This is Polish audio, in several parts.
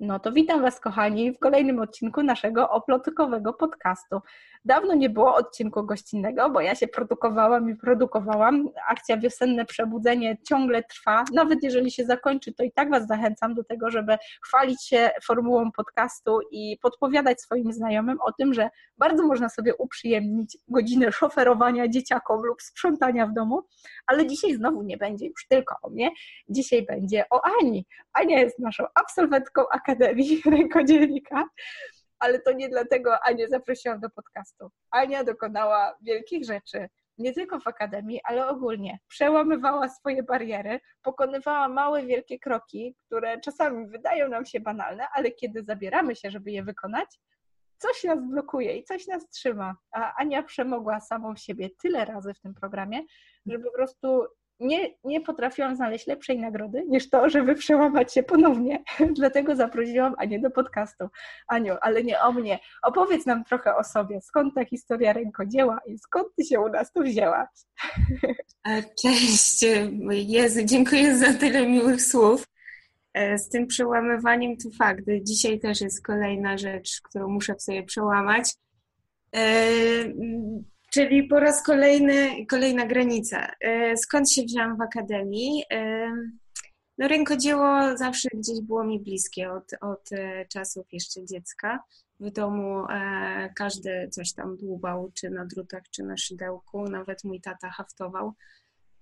No to witam Was, kochani, w kolejnym odcinku naszego oplotkowego podcastu. Dawno nie było odcinku gościnnego, bo ja się produkowałam i produkowałam. Akcja Wiosenne Przebudzenie ciągle trwa. Nawet jeżeli się zakończy, to i tak Was zachęcam do tego, żeby chwalić się formułą podcastu i podpowiadać swoim znajomym o tym, że bardzo można sobie uprzyjemnić godzinę szoferowania dzieciakom lub sprzątania w domu. Ale dzisiaj znowu nie będzie już tylko o mnie. Dzisiaj będzie o Ani. Ania jest naszą absolwentką Rękodzielnika ale to nie dlatego Anię zaprosiłam do podcastu. Ania dokonała wielkich rzeczy, nie tylko w akademii, ale ogólnie. Przełamywała swoje bariery, pokonywała małe, wielkie kroki, które czasami wydają nam się banalne, ale kiedy zabieramy się, żeby je wykonać, coś nas blokuje i coś nas trzyma. A Ania przemogła samą siebie tyle razy w tym programie, że po prostu nie, nie potrafiłam znaleźć lepszej nagrody niż to, żeby przełamać się ponownie. Dlatego zaprosiłam Anię do podcastu. Aniu, ale nie o mnie. Opowiedz nam trochę o sobie. Skąd ta historia rękodzieła i skąd ty się u nas tu wzięłaś? E, cześć. Jezu, dziękuję za tyle miłych słów. E, z tym przełamywaniem to fakt. Dzisiaj też jest kolejna rzecz, którą muszę sobie przełamać. Czyli po raz kolejny, kolejna granica. E, skąd się wzięłam w akademii? E, no rękodzieło zawsze gdzieś było mi bliskie od, od e, czasów jeszcze dziecka. W domu każdy coś tam dłubał, czy na drutach, czy na szydełku. Nawet mój tata haftował.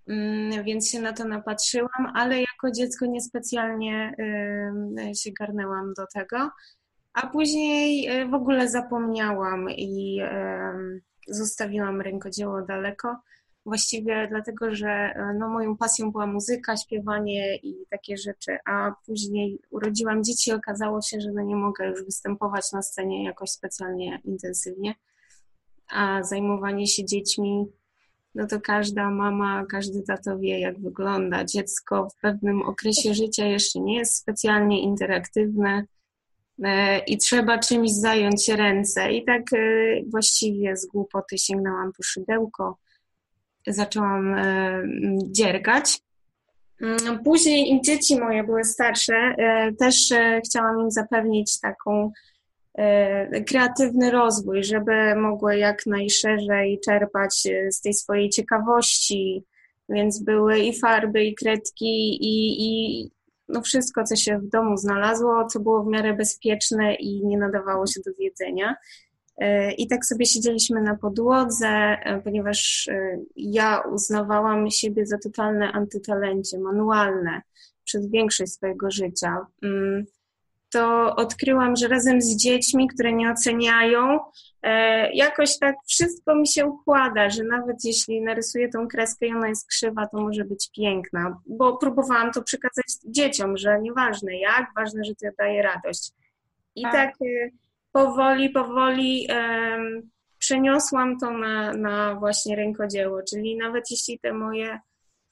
Mm, więc się na to napatrzyłam, ale jako dziecko niespecjalnie się garnęłam do tego. A później w ogóle zapomniałam i zostawiłam rękodzieło daleko. Właściwie dlatego, że e, no, moją pasją była muzyka, śpiewanie i takie rzeczy, a później urodziłam dzieci i okazało się, że no, nie mogę już występować na scenie jakoś specjalnie intensywnie, a zajmowanie się dziećmi, no to każda mama, każdy tato wie, jak wygląda. Dziecko w pewnym okresie życia jeszcze nie jest specjalnie interaktywne, i trzeba czymś zająć ręce. I tak e, właściwie z głupoty sięgnęłam po szydełko, zaczęłam e, dziergać. Mm, później im dzieci moje były starsze, też chciałam im zapewnić taką kreatywny rozwój, żeby mogły jak najszerzej czerpać z tej swojej ciekawości, więc były i farby, i kredki, i, i no wszystko, co się w domu znalazło, co było w miarę bezpieczne i nie nadawało się do zjedzenia. E, I tak sobie siedzieliśmy na podłodze, e, ponieważ e, ja uznawałam siebie za totalne antytalencie, manualne przez większość swojego życia. To odkryłam, że razem z dziećmi, które nie oceniają, e, jakoś tak wszystko mi się układa, że nawet jeśli narysuję tą kreskę i ona jest krzywa, to może być piękna, bo próbowałam to przekazać dzieciom, że nieważne jak, ważne, że to daje radość. I tak, tak e, powoli, powoli przeniosłam to na, na właśnie rękodzieło, czyli nawet jeśli te moje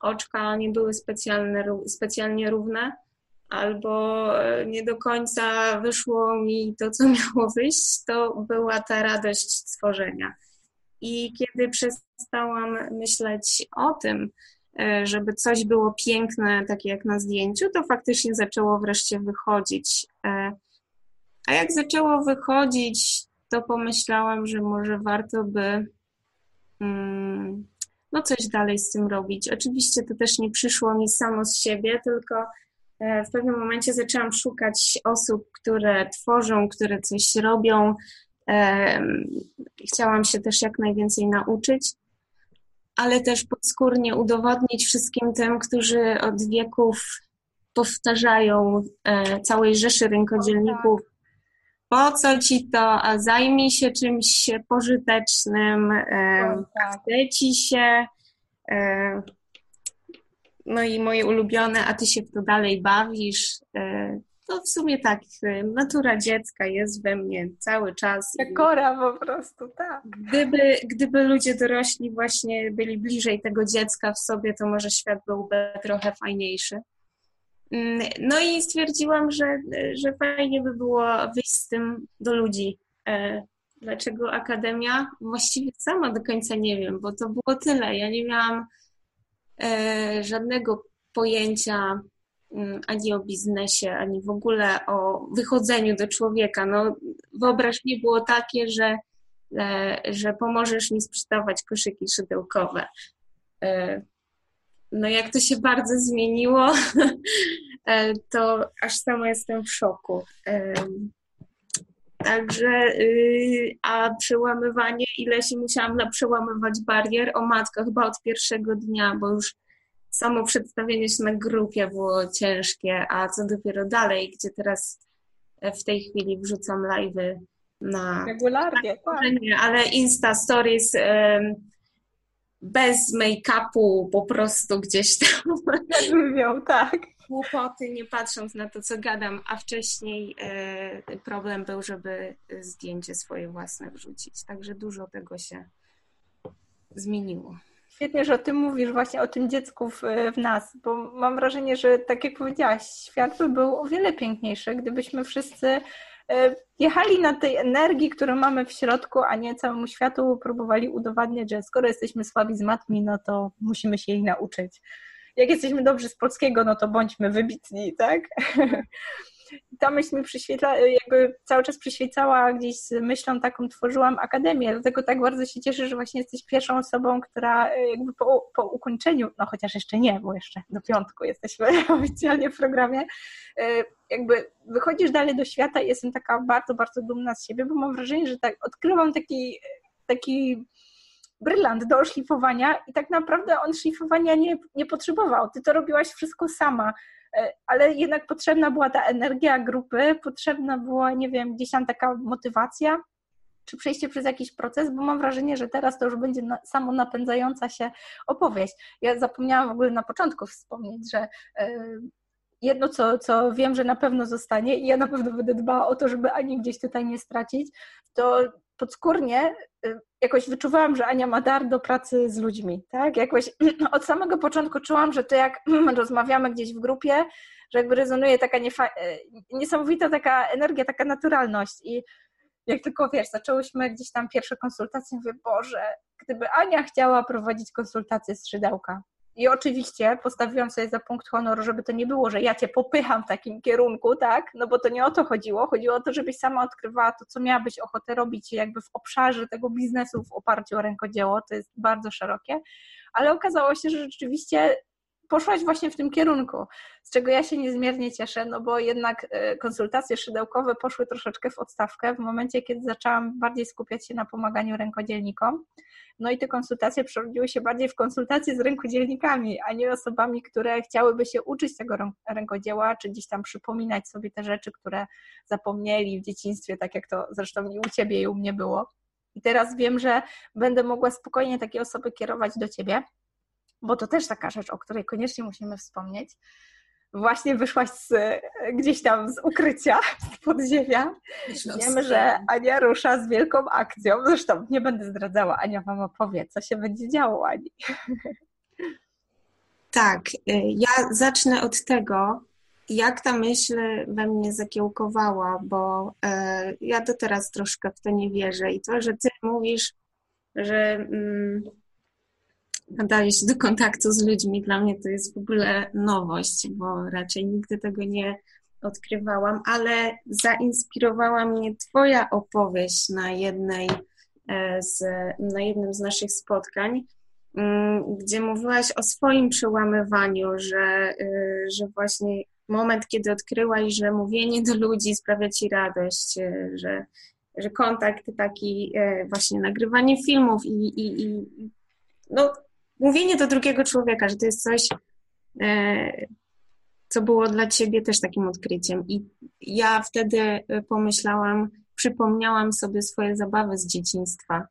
oczka nie były specjalne, specjalnie równe, albo e, nie do końca wyszło mi to, co miało wyjść, to była ta radość stworzenia. I kiedy przestałam myśleć o tym, e, żeby coś było piękne, takie jak na zdjęciu, to faktycznie zaczęło wreszcie wychodzić. E, a jak zaczęło wychodzić, to pomyślałam, że może warto by mm, no coś dalej z tym robić. Oczywiście to też nie przyszło mi samo z siebie, tylko w pewnym momencie zaczęłam szukać osób, które tworzą, które coś robią. E, chciałam się też jak najwięcej nauczyć, ale też podskórnie udowodnić wszystkim tym, którzy od wieków powtarzają e, całej rzeszy rękodzielników, po co ci to, a zajmij się czymś pożytecznym, tak. chce ci się, no i moje ulubione, a ty się w to dalej bawisz. E, to w sumie tak, e, natura dziecka jest we mnie cały czas. Kora po prostu, tak. Gdyby, gdyby ludzie dorośli właśnie byli bliżej tego dziecka w sobie, to może świat byłby trochę fajniejszy. Mm, no i stwierdziłam, że, że fajnie by było wyjść z tym do ludzi. E, dlaczego Akademia? Właściwie sama do końca nie wiem, bo to było tyle. Ja nie miałam żadnego pojęcia, mm, ani o biznesie, ani w ogóle o wychodzeniu do człowieka. No, wyobraź było takie, że, e, że pomożesz mi sprzedawać koszyki szydełkowe. E, no jak to się bardzo zmieniło, to aż sama jestem w szoku. Także, y, a przełamywanie, ile się musiałam na przełamywać barier, o matko, chyba od pierwszego dnia, bo już samo przedstawienie się na grupie było ciężkie, a co dopiero dalej, gdzie teraz e, w tej chwili wrzucam live'y na... Regularnie, tak. Ale Insta Stories bez make-upu po prostu gdzieś tam. Jak mówią, tak głupoty, nie patrząc na to, co gadam, a wcześniej e, problem był, żeby zdjęcie swoje własne wrzucić. Także dużo tego się zmieniło. Świetnie, że o tym mówisz, właśnie o tym dziecku w, w, nas, bo mam wrażenie, że tak jak powiedziałaś, świat by był o wiele piękniejszy, gdybyśmy wszyscy e, jechali na tej energii, którą mamy w środku, a nie całemu światu próbowali udowadniać, że skoro jesteśmy słabi z matmi, no to musimy się jej nauczyć jak jesteśmy dobrzy z polskiego, no to bądźmy wybitni, tak? ta myśl mi przyświetla, jakby cały czas przyświecała gdzieś z myślą taką, tworzyłam akademię, dlatego tak bardzo się cieszę, że właśnie jesteś pierwszą osobą, która e, jakby po, po ukończeniu, no chociaż jeszcze nie, bo jeszcze do piątku jesteśmy oficjalnie w programie, e, jakby wychodzisz dalej do świata i jestem taka bardzo, bardzo dumna z siebie, bo mam wrażenie, że tak odkrywam taki, taki brylant do szlifowania i tak naprawdę on szlifowania nie, nie potrzebował. Ty to robiłaś wszystko sama, e, ale jednak potrzebna była ta energia grupy, potrzebna była, nie wiem, gdzieś tam taka motywacja, czy przejście przez jakiś proces, bo mam wrażenie, że teraz to już będzie na, samo napędzająca się opowieść. Ja zapomniałam w ogóle na początku wspomnieć, że yy, jedno, co, co wiem, że na pewno zostanie i ja na pewno będę dbała o to, żeby ani gdzieś tutaj nie stracić, to podskórnie y, jakoś wyczuwałam, że Ania ma dar do pracy z ludźmi, tak? Jakoś od samego początku czułam, że to jak rozmawiamy gdzieś w grupie, że jakby rezonuje taka y, niesamowita taka energia, taka naturalność i jak tylko, wiesz, zaczęłyśmy gdzieś tam pierwsze konsultacje, mówię, Boże, gdyby Ania chciała prowadzić konsultację z szydełka, i oczywiście postawiłam sobie za punkt honoru, żeby to nie było, że ja cię popycham w takim kierunku, tak? No bo to nie o to chodziło. Chodziło o to, żebyś sama odkrywała to, co miałabyś ochotę robić jakby w obszarze tego biznesu w oparciu o rękodzieło. To jest bardzo szerokie. Ale okazało się, że rzeczywiście poszłaś właśnie w tym kierunku, z czego ja się niezmiernie cieszę, no bo jednak e, konsultacje szydełkowe poszły troszeczkę w odstawkę w momencie, kiedy zaczęłam bardziej skupiać się na pomaganiu rękodzielnikom. No i te konsultacje przerodziły się bardziej w konsultacje z rękodzielnikami, a nie osobami, które chciałyby się uczyć tego rękodzieła, czy gdzieś tam przypominać sobie te rzeczy, które zapomnieli w dzieciństwie, tak jak to zresztą i u Ciebie i u mnie było. I teraz wiem, że będę mogła spokojnie takie osoby kierować do Ciebie, bo to też taka rzecz, o której koniecznie musimy wspomnieć. Właśnie wyszłaś z, gdzieś tam z ukrycia, z podziemia. Wiemy, że Ania rusza z wielką akcją. Zresztą nie będę zdradzała, Ania Wam opowie, co się będzie działo, Ani. Tak, y, ja zacznę od tego, jak ta myśl we mnie zakiełkowała, bo y, ja do teraz troszkę w to nie wierzę. I to, że ty mówisz, że mm, nadaje się do kontaktu z ludźmi, dla mnie to jest w ogóle nowość, bo raczej nigdy tego nie odkrywałam, ale zainspirowała mnie Twoja opowieść na jednej e, z, na jednym z naszych spotkań, mm, gdzie mówiłaś o swoim przełamywaniu, że, e, że właśnie moment, kiedy odkryłaś, że mówienie do ludzi sprawia Ci radość, e, że, że kontakt taki, właśnie nagrywanie filmów i, i, i no, mówienie do drugiego człowieka, że to jest coś, e, co było dla ciebie też takim odkryciem. I ja wtedy e, pomyślałam, przypomniałam sobie swoje zabawy z dzieciństwa.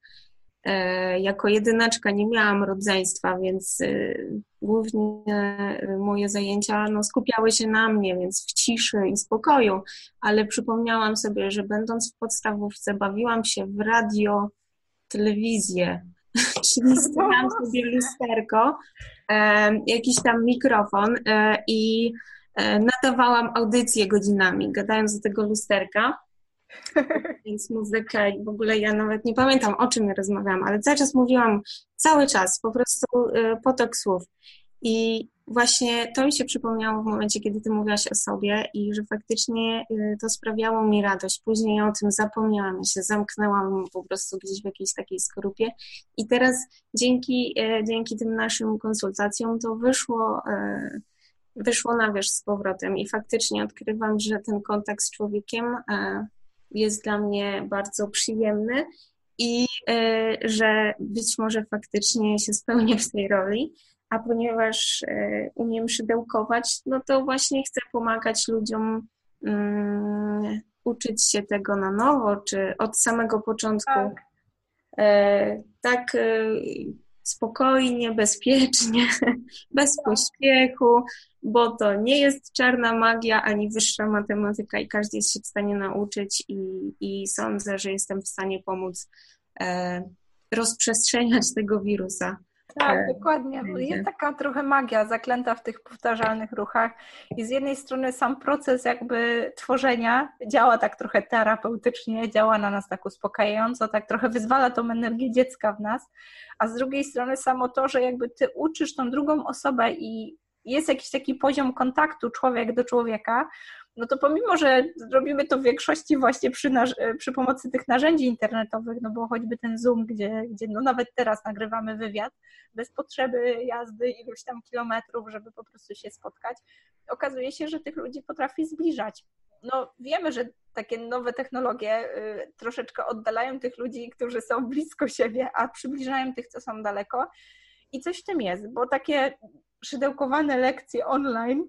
E, jako jedynaczka nie miałam rodzeństwa, więc głównie moje zajęcia no, skupiały się na mnie, więc w ciszy i spokoju, ale przypomniałam sobie, że będąc w podstawówce bawiłam się w radio, telewizję, czyli stawiałam sobie lusterko, jakiś tam mikrofon e, i e, nadawałam audycję godzinami, gadając do tego lusterka. Więc muzykę i w ogóle ja nawet nie pamiętam o czym ja rozmawiałam, ale cały czas mówiłam, cały czas, po prostu e, potok słów. I właśnie to mi się przypomniało w momencie, kiedy ty mówiłaś o sobie i że faktycznie y, to sprawiało mi radość. Później o tym zapomniałam, się zamknęłam po prostu gdzieś w jakiejś takiej skorupie. I teraz dzięki, y, dzięki tym naszym konsultacjom to wyszło, y, wyszło na wierzch z powrotem. I faktycznie odkrywam, że ten kontakt z człowiekiem jest dla mnie bardzo przyjemny i że być może faktycznie się spełnię w tej roli a ponieważ e, umiem szydełkować, no to właśnie chcę pomagać ludziom um, uczyć się tego na nowo, czy od samego początku. Tak, e, tak e, spokojnie, bezpiecznie, bez pośpiechu, bo to nie jest czarna magia ani wyższa matematyka i każdy jest się w stanie nauczyć i, i sądzę, że jestem w stanie pomóc e, rozprzestrzeniać tego wirusa. Tak, e, dokładnie. Jest taka trochę magia zaklęta w tych powtarzalnych ruchach i z jednej strony sam proces jakby tworzenia działa tak trochę terapeutycznie, działa na nas tak uspokajająco, tak trochę wyzwala tą energię dziecka w nas, a z drugiej strony samo to, że jakby ty uczysz tą drugą osobę i jest jakiś taki poziom kontaktu człowiek do człowieka, no to pomimo, że robimy to w większości właśnie przy, przy pomocy tych narzędzi internetowych, no bo choćby ten Zoom, gdzie, gdzie no nawet teraz nagrywamy wywiad, bez potrzeby jazdy iluś tam kilometrów, żeby po prostu się spotkać, okazuje się, że tych ludzi potrafi zbliżać. No wiemy, że takie nowe technologie y, troszeczkę oddalają tych ludzi, którzy są blisko siebie, a przybliżają tych, co są daleko. I coś w tym jest, bo takie szydełkowane lekcje online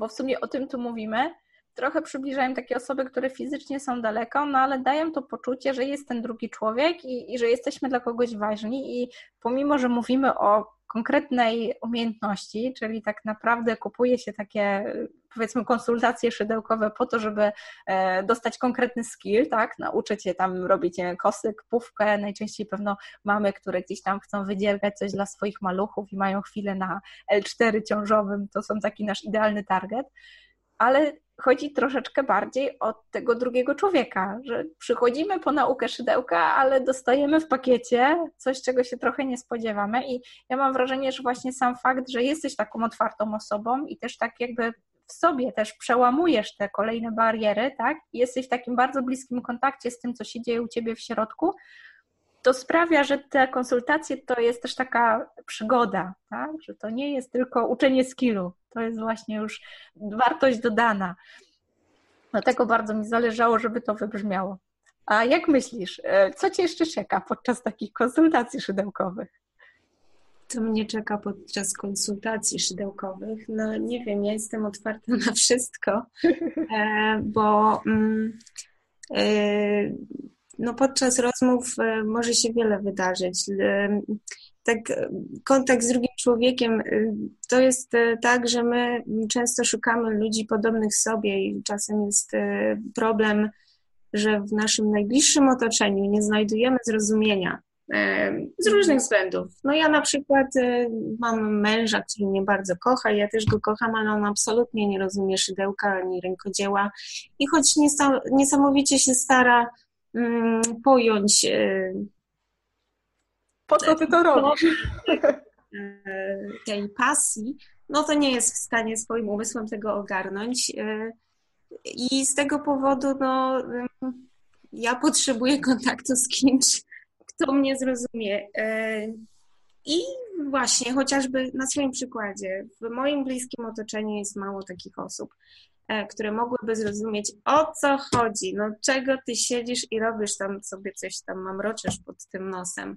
bo w sumie o tym tu mówimy, trochę przybliżają takie osoby, które fizycznie są daleko, no ale dają to poczucie, że jest ten drugi człowiek i, i że jesteśmy dla kogoś ważni i pomimo, że mówimy o konkretnej umiejętności, czyli tak naprawdę kupuje się takie powiedzmy konsultacje szydełkowe po to, żeby e, dostać konkretny skill, tak, nauczyć się tam robić wiem, kosyk, pówkę, najczęściej pewno mamy, które gdzieś tam chcą wydziergać coś dla swoich maluchów i mają chwilę na L4 ciążowym, to są taki nasz idealny target, ale chodzi troszeczkę bardziej o tego drugiego człowieka, że przychodzimy po naukę szydełka, ale dostajemy w pakiecie coś, czego się trochę nie spodziewamy. I ja mam wrażenie, że właśnie sam fakt, że jesteś taką otwartą osobą i też tak jakby w sobie też przełamujesz te kolejne bariery, tak? Jesteś w takim bardzo bliskim kontakcie z tym, co się dzieje u ciebie w środku, to sprawia, że te konsultacje to jest też taka przygoda, tak? że to nie jest tylko uczenie skillu, to jest właśnie już wartość dodana. Dlatego bardzo mi zależało, żeby to wybrzmiało. A jak myślisz, e, co Cię jeszcze czeka podczas takich konsultacji szydełkowych? Co mnie czeka podczas konsultacji szydełkowych? No nie wiem, ja jestem otwarta na wszystko, e, bo mm, e, no podczas rozmów może się wiele wydarzyć tak kontakt z drugim człowiekiem to jest tak, że my często szukamy ludzi podobnych sobie i czasem jest problem, że w naszym najbliższym otoczeniu nie znajdujemy zrozumienia z różnych względów. No ja na przykład mam męża, który mnie bardzo kocha, ja też go kocham, ale on absolutnie nie rozumie szydełka ani rękodzieła i choć niesamowicie się stara mm, pojąć po co ty to robisz? Tej pasji, no to nie jest w stanie swoim umysłem tego ogarnąć. E, I z tego powodu, no, ja potrzebuję kontaktu z kimś, kto mnie zrozumie. E, I właśnie, chociażby na swoim przykładzie, w moim bliskim otoczeniu jest mało takich osób, e, które mogłyby zrozumieć, o co chodzi, no czego ty siedzisz i robisz tam sobie coś tam, mamroczesz pod tym nosem.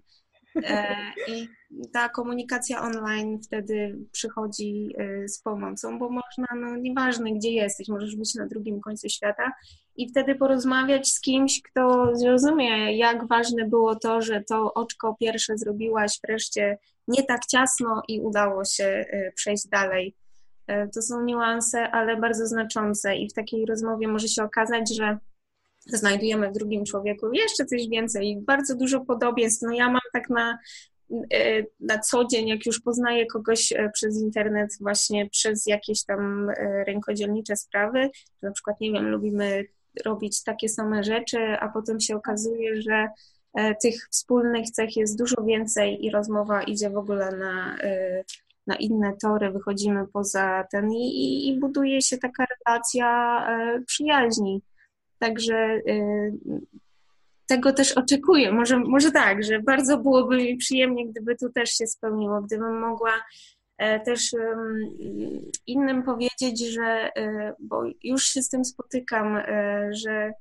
E, I ta komunikacja online wtedy przychodzi e, z pomocą, bo można, no nieważne gdzie jesteś, możesz być na drugim końcu świata i wtedy porozmawiać z kimś, kto zrozumie, jak ważne było to, że to oczko pierwsze zrobiłaś wreszcie nie tak ciasno i udało się e, przejść dalej. To są niuanse, ale bardzo znaczące i w takiej rozmowie może się okazać, że znajdujemy w drugim człowieku jeszcze coś więcej, bardzo dużo podobieństw. No ja mam tak na, e, na co dzień, jak już poznaję kogoś e, przez internet, właśnie przez jakieś tam e, rękodzielnicze sprawy, na przykład, nie wiem, lubimy robić takie same rzeczy, a potem się okazuje, że tych wspólnych cech jest dużo więcej i rozmowa idzie w ogóle na na inne tory, wychodzimy poza ten i, i, buduje się taka relacja przyjaźni. Także tego też oczekuję. Może, może tak, że bardzo byłoby mi przyjemnie, gdyby tu też się spełniło, gdybym mogła e, też innym powiedzieć, że, e, bo już się z tym spotykam, e, że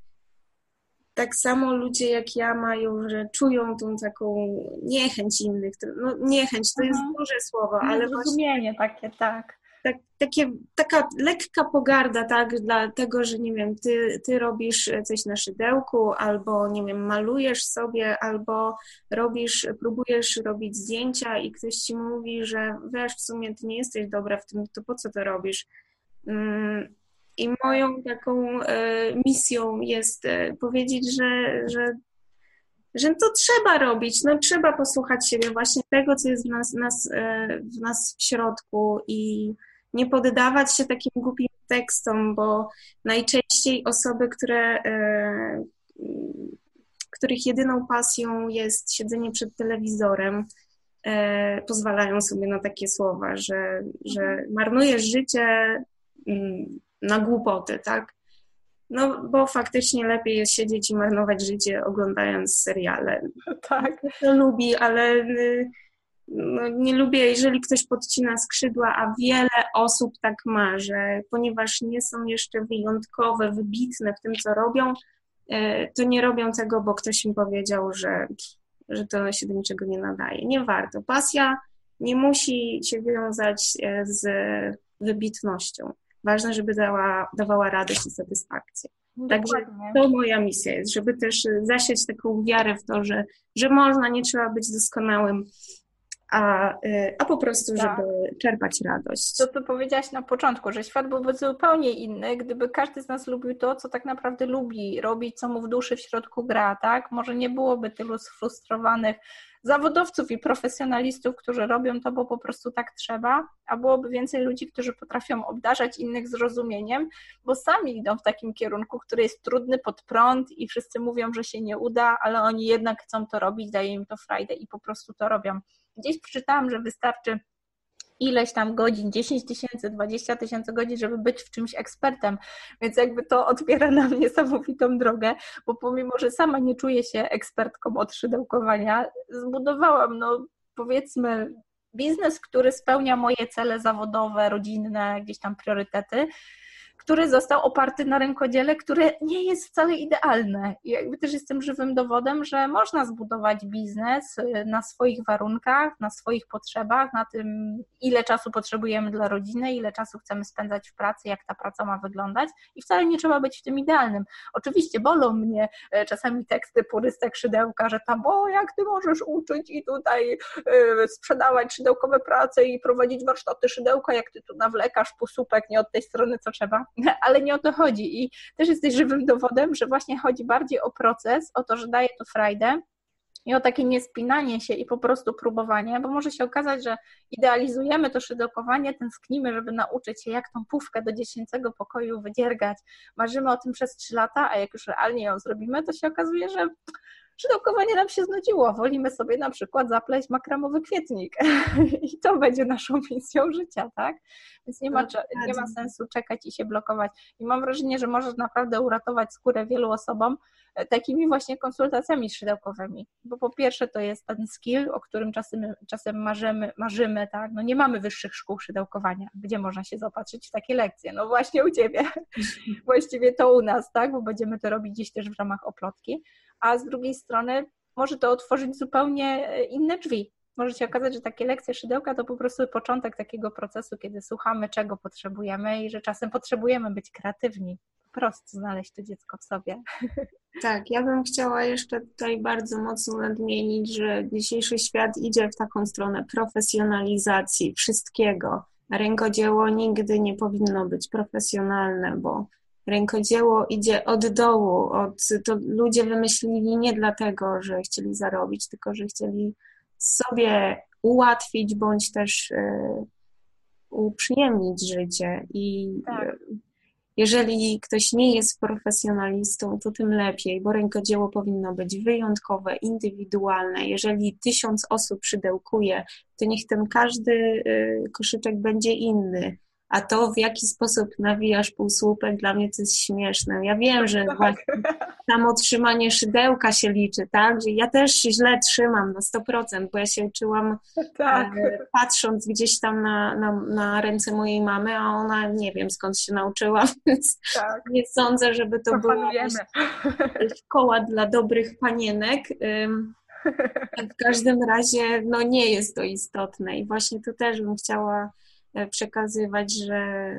tak samo ludzie jak ja mają, że czują tą taką niechęć innych. No, niechęć to jest mhm. duże słowo, ale. Zrozumienie właśnie, takie, tak tak, takie, taka lekka pogarda, tak, dlatego, że nie wiem, ty, ty robisz coś na szydełku, albo nie wiem, malujesz sobie, albo robisz, próbujesz robić zdjęcia i ktoś ci mówi, że wiesz, w sumie ty nie jesteś dobra w tym, to po co to robisz? Mm, I moją taką e, misją jest e, powiedzieć, że, że że to trzeba robić, no trzeba posłuchać siebie właśnie tego, co jest w nas, nas, e, w nas w środku i nie poddawać się takim głupim tekstom, bo najczęściej osoby, które, e, których jedyną pasją jest siedzenie przed telewizorem, e, pozwalają sobie na takie słowa, że, że mhm. marnujesz życie mm, na głupoty, tak? No, bo faktycznie lepiej jest siedzieć i marnować życie oglądając seriale. Tak. To lubi, ale y, no, nie lubię, jeżeli ktoś podcina skrzydła, a wiele osób tak ma, że ponieważ nie są jeszcze wyjątkowe, wybitne w tym, co robią, e, to nie robią tego, bo ktoś im powiedział, że, że to się do niczego nie nadaje. Nie warto. Pasja nie musi się wiązać e, z wybitnością. Ważne, żeby dała, dawała radość i satysfakcję. Także to moja misja jest, żeby też zasiać taką wiarę w to, że, że można, nie trzeba być doskonałym, a, y, a po prostu, tak. żeby czerpać radość. To, co powiedziałaś na początku, że świat byłby zupełnie inny, gdyby każdy z nas lubił to, co tak naprawdę lubi robić, co mu w duszy w środku gra, tak? Może nie byłoby tylu sfrustrowanych zawodowców i profesjonalistów, którzy robią to, bo po prostu tak trzeba, a byłoby więcej ludzi, którzy potrafią obdarzać innych zrozumieniem, bo sami idą w takim kierunku, który jest trudny pod prąd i wszyscy mówią, że się nie uda, ale oni jednak chcą to robić, daje im to frajdę i po prostu to robią. Gdzieś przeczytałam, że wystarczy ileś tam godzin, 10 tysięcy, 20 tysięcy godzin, żeby być w czymś ekspertem, więc jakby to otwiera nam niesamowitą drogę, bo pomimo, że sama nie czuję się ekspertką od szydełkowania, zbudowałam, no powiedzmy, biznes, który spełnia moje cele zawodowe, rodzinne, gdzieś tam priorytety, który został oparty na rękodziele, które nie jest wcale idealne. I jakby też jestem żywym dowodem, że można zbudować biznes y, na swoich warunkach, na swoich potrzebach, na tym, ile czasu potrzebujemy dla rodziny, ile czasu chcemy spędzać w pracy, jak ta praca ma wyglądać i wcale nie trzeba być w tym idealnym. Oczywiście bolą mnie y, czasami teksty purystek szydełka, że tam, o jak ty możesz uczyć i tutaj y, sprzedawać szydełkowe prace i prowadzić warsztaty szydełka, jak ty tu nawlekasz posupek nie od tej strony, co trzeba. ale nie o to chodzi. I też jesteś żywym dowodem, że właśnie chodzi bardziej o proces, o to, że daje to frajdę i o takie niespinanie się i po prostu próbowanie, bo może się okazać, że idealizujemy to szydełkowanie, tęsknimy, żeby nauczyć się, jak tą pówkę do dziesięcego pokoju wydziergać. Marzymy o tym przez trzy lata, a jak już realnie ją zrobimy, to się okazuje, że szydełkowanie nam się znudziło. Wolimy sobie na przykład zapleść makramowy kwietnik i to będzie naszą misją życia, tak? Więc nie ma, nie ma sensu czekać i się blokować. I mam wrażenie, że możesz naprawdę uratować skórę wielu osobom e, takimi właśnie konsultacjami szydełkowymi. Bo po pierwsze to jest ten skill, o którym czasem, czasem marzymy, marzymy, tak? No nie mamy wyższych szkół szydełkowania. Gdzie można się zaopatrzyć w takie lekcje? No właśnie u Ciebie. Właściwie to u nas, tak? Bo będziemy to robić dziś też w ramach oplotki a z drugiej strony może to otworzyć zupełnie e, inne drzwi. Może się okazać, że takie lekcje szydełka to po prostu początek takiego procesu, kiedy słuchamy, czego potrzebujemy i że czasem potrzebujemy być kreatywni, po prostu znaleźć to dziecko w sobie. Tak, ja bym chciała jeszcze tutaj bardzo mocno nadmienić, że dzisiejszy świat idzie w taką stronę profesjonalizacji wszystkiego. Rękodzieło nigdy nie powinno być profesjonalne, bo rękodzieło idzie od dołu, od, to ludzie wymyślili nie dlatego, że chcieli zarobić, tylko że chcieli sobie ułatwić bądź też y, uprzyjemnić życie i, tak. jeżeli ktoś nie jest profesjonalistą, to tym lepiej, bo rękodzieło powinno być wyjątkowe, indywidualne. Jeżeli tysiąc osób szydełkuje, to niech ten każdy y, koszyczek będzie inny a to w jaki sposób nawijasz półsłupek, dla mnie to jest śmieszne. Ja wiem, że tak. właśnie samo trzymanie szydełka się liczy, tak? Że ja też źle trzymam na 100%, bo ja się uczyłam tak. e, patrząc gdzieś tam na, na, na ręce mojej mamy, a ona nie wiem skąd się nauczyła, więc tak. nie sądzę, żeby to była szkoła dla dobrych panienek. W każdym razie no nie jest to istotne i właśnie tu też bym chciała przekazywać, że,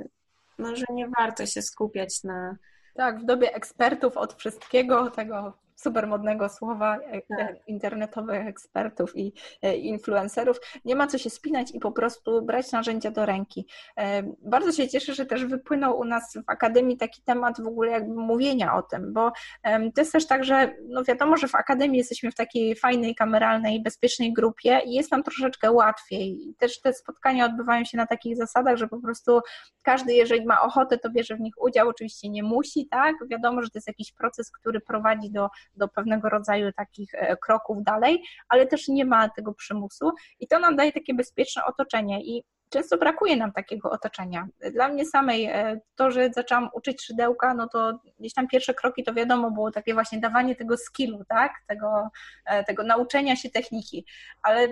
no, że nie warto się skupiać na. Tak, w dobie ekspertów od wszystkiego, tego super modnego słowa e, tak. E, internetowych ekspertów i e, influencerów. Nie ma co się spinać i po prostu brać narzędzia do ręki. Bardzo się cieszę, że też wypłynął u nas w Akademii taki temat w ogóle jakby mówienia o tym, bo to jest też tak, że no wiadomo, że w Akademii jesteśmy w takiej fajnej, kameralnej, bezpiecznej grupie i jest nam troszeczkę łatwiej. I też te spotkania odbywają się na takich zasadach, że po prostu każdy, jeżeli ma ochotę, to bierze w nich udział. Oczywiście nie musi, tak? Wiadomo, że to jest jakiś proces, który prowadzi do do pewnego rodzaju takich e, kroków dalej, ale też nie ma tego przymusu i to nam daje takie bezpieczne otoczenie i często brakuje nam takiego otoczenia. Dla mnie samej e, to, że zaczęłam uczyć szydełka, no to gdzieś tam pierwsze kroki to wiadomo było takie właśnie dawanie tego skillu, tak? Tego, e, tego nauczenia się techniki, ale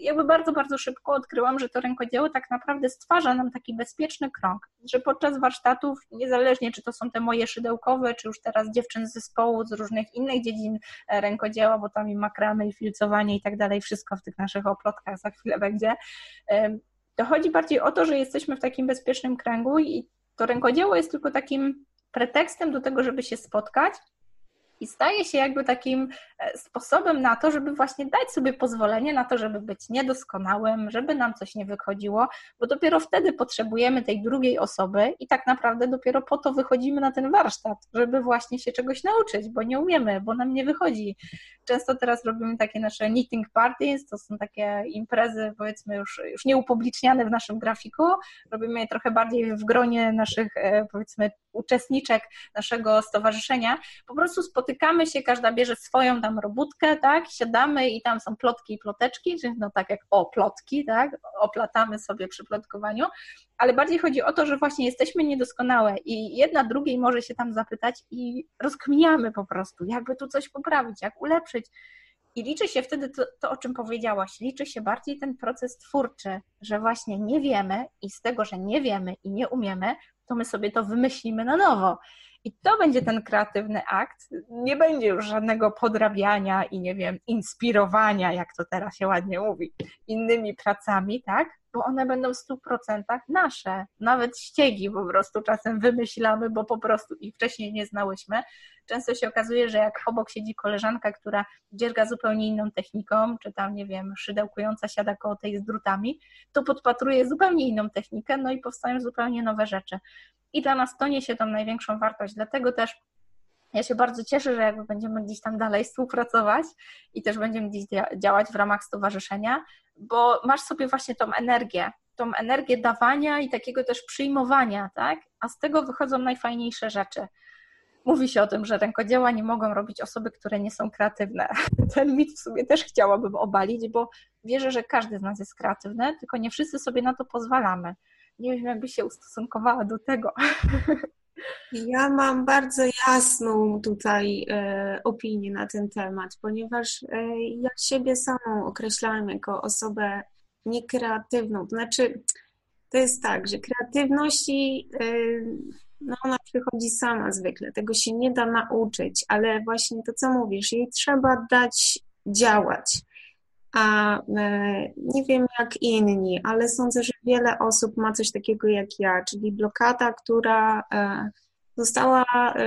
jakby bardzo, bardzo szybko odkryłam, że to rękodzieło tak naprawdę stwarza nam taki bezpieczny krąg, że podczas warsztatów, niezależnie czy to są te moje szydełkowe, czy już teraz dziewczyn z zespołu z różnych innych dziedzin e, rękodzieła, bo tam i makramy, i filcowanie i tak dalej, wszystko w tych naszych oplotkach za chwilę będzie, to chodzi bardziej o to, że jesteśmy w takim bezpiecznym kręgu i to rękodzieło jest tylko takim pretekstem do tego, żeby się spotkać. I staje się jakby takim sposobem na to, żeby właśnie dać sobie pozwolenie na to, żeby być niedoskonałym, żeby nam coś nie wychodziło, bo dopiero wtedy potrzebujemy tej drugiej osoby i tak naprawdę dopiero po to wychodzimy na ten warsztat, żeby właśnie się czegoś nauczyć, bo nie umiemy, bo nam nie wychodzi. Często teraz robimy takie nasze knitting parties, to są takie imprezy powiedzmy już, już nieupubliczniane w naszym grafiku, robimy je trochę bardziej w gronie naszych e, powiedzmy uczestniczek naszego stowarzyszenia, po prostu spotykamy się, każda bierze swoją tam robótkę, tak, siadamy i tam są plotki i ploteczki, czyli no tak jak o plotki, tak, oplatamy sobie przy plotkowaniu, ale bardziej chodzi o to, że właśnie jesteśmy niedoskonałe i jedna drugiej może się tam zapytać i rozkminiamy po prostu, jakby tu coś poprawić, jak ulepszyć. I liczy się wtedy to, to, o czym powiedziałaś, liczy się bardziej ten proces twórczy, że właśnie nie wiemy i z tego, że nie wiemy i nie umiemy, to my sobie to wymyślimy na nowo. I to będzie ten kreatywny akt. Nie będzie już żadnego podrabiania i nie wiem, inspirowania, jak to teraz się ładnie mówi, innymi pracami, tak? Bo one będą w 100% nasze. Nawet ściegi po prostu czasem wymyślamy, bo po prostu ich wcześniej nie znałyśmy. Często się okazuje, że jak obok siedzi koleżanka, która dzierga zupełnie inną techniką, czy tam, nie wiem, szydełkująca siada koło tej z drutami, to podpatruje zupełnie inną technikę, no i powstają zupełnie nowe rzeczy i dla nas to niesie tą największą wartość. Dlatego też ja się bardzo cieszę, że jakby będziemy gdzieś tam dalej współpracować i też będziemy gdzieś działać w ramach stowarzyszenia, bo masz sobie właśnie tą energię, tą energię dawania i takiego też przyjmowania, tak? A z tego wychodzą najfajniejsze rzeczy. Mówi się o tym, że rękodzieła nie mogą robić osoby, które nie są kreatywne. Ten mit w sobie też chciałabym obalić, bo wierzę, że każdy z nas jest kreatywny, tylko nie wszyscy sobie na to pozwalamy nie wiem, jakby się ustosunkowała do tego. Ja mam bardzo jasną tutaj e, opinię na ten temat, ponieważ e, ja siebie samą określałam jako osobę niekreatywną. To znaczy, to jest tak, że kreatywności e, no ona przychodzi sama zwykle, tego się nie da nauczyć, ale właśnie to, co mówisz, jej trzeba dać działać a e, nie wiem jak inni, ale sądzę, że wiele osób ma coś takiego jak ja, czyli blokada, która e, została e,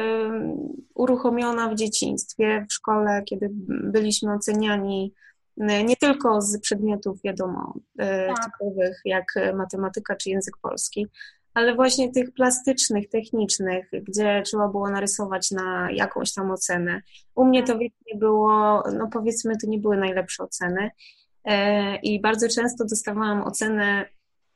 uruchomiona w dzieciństwie, w szkole, kiedy byliśmy oceniani nie tylko z przedmiotów, wiadomo, tak. typowych, jak matematyka czy język polski, ale właśnie tych plastycznych, technicznych, gdzie trzeba było narysować na jakąś tam ocenę. U mnie to nie było, no powiedzmy, to nie były najlepsze oceny e, i bardzo często dostawałam ocenę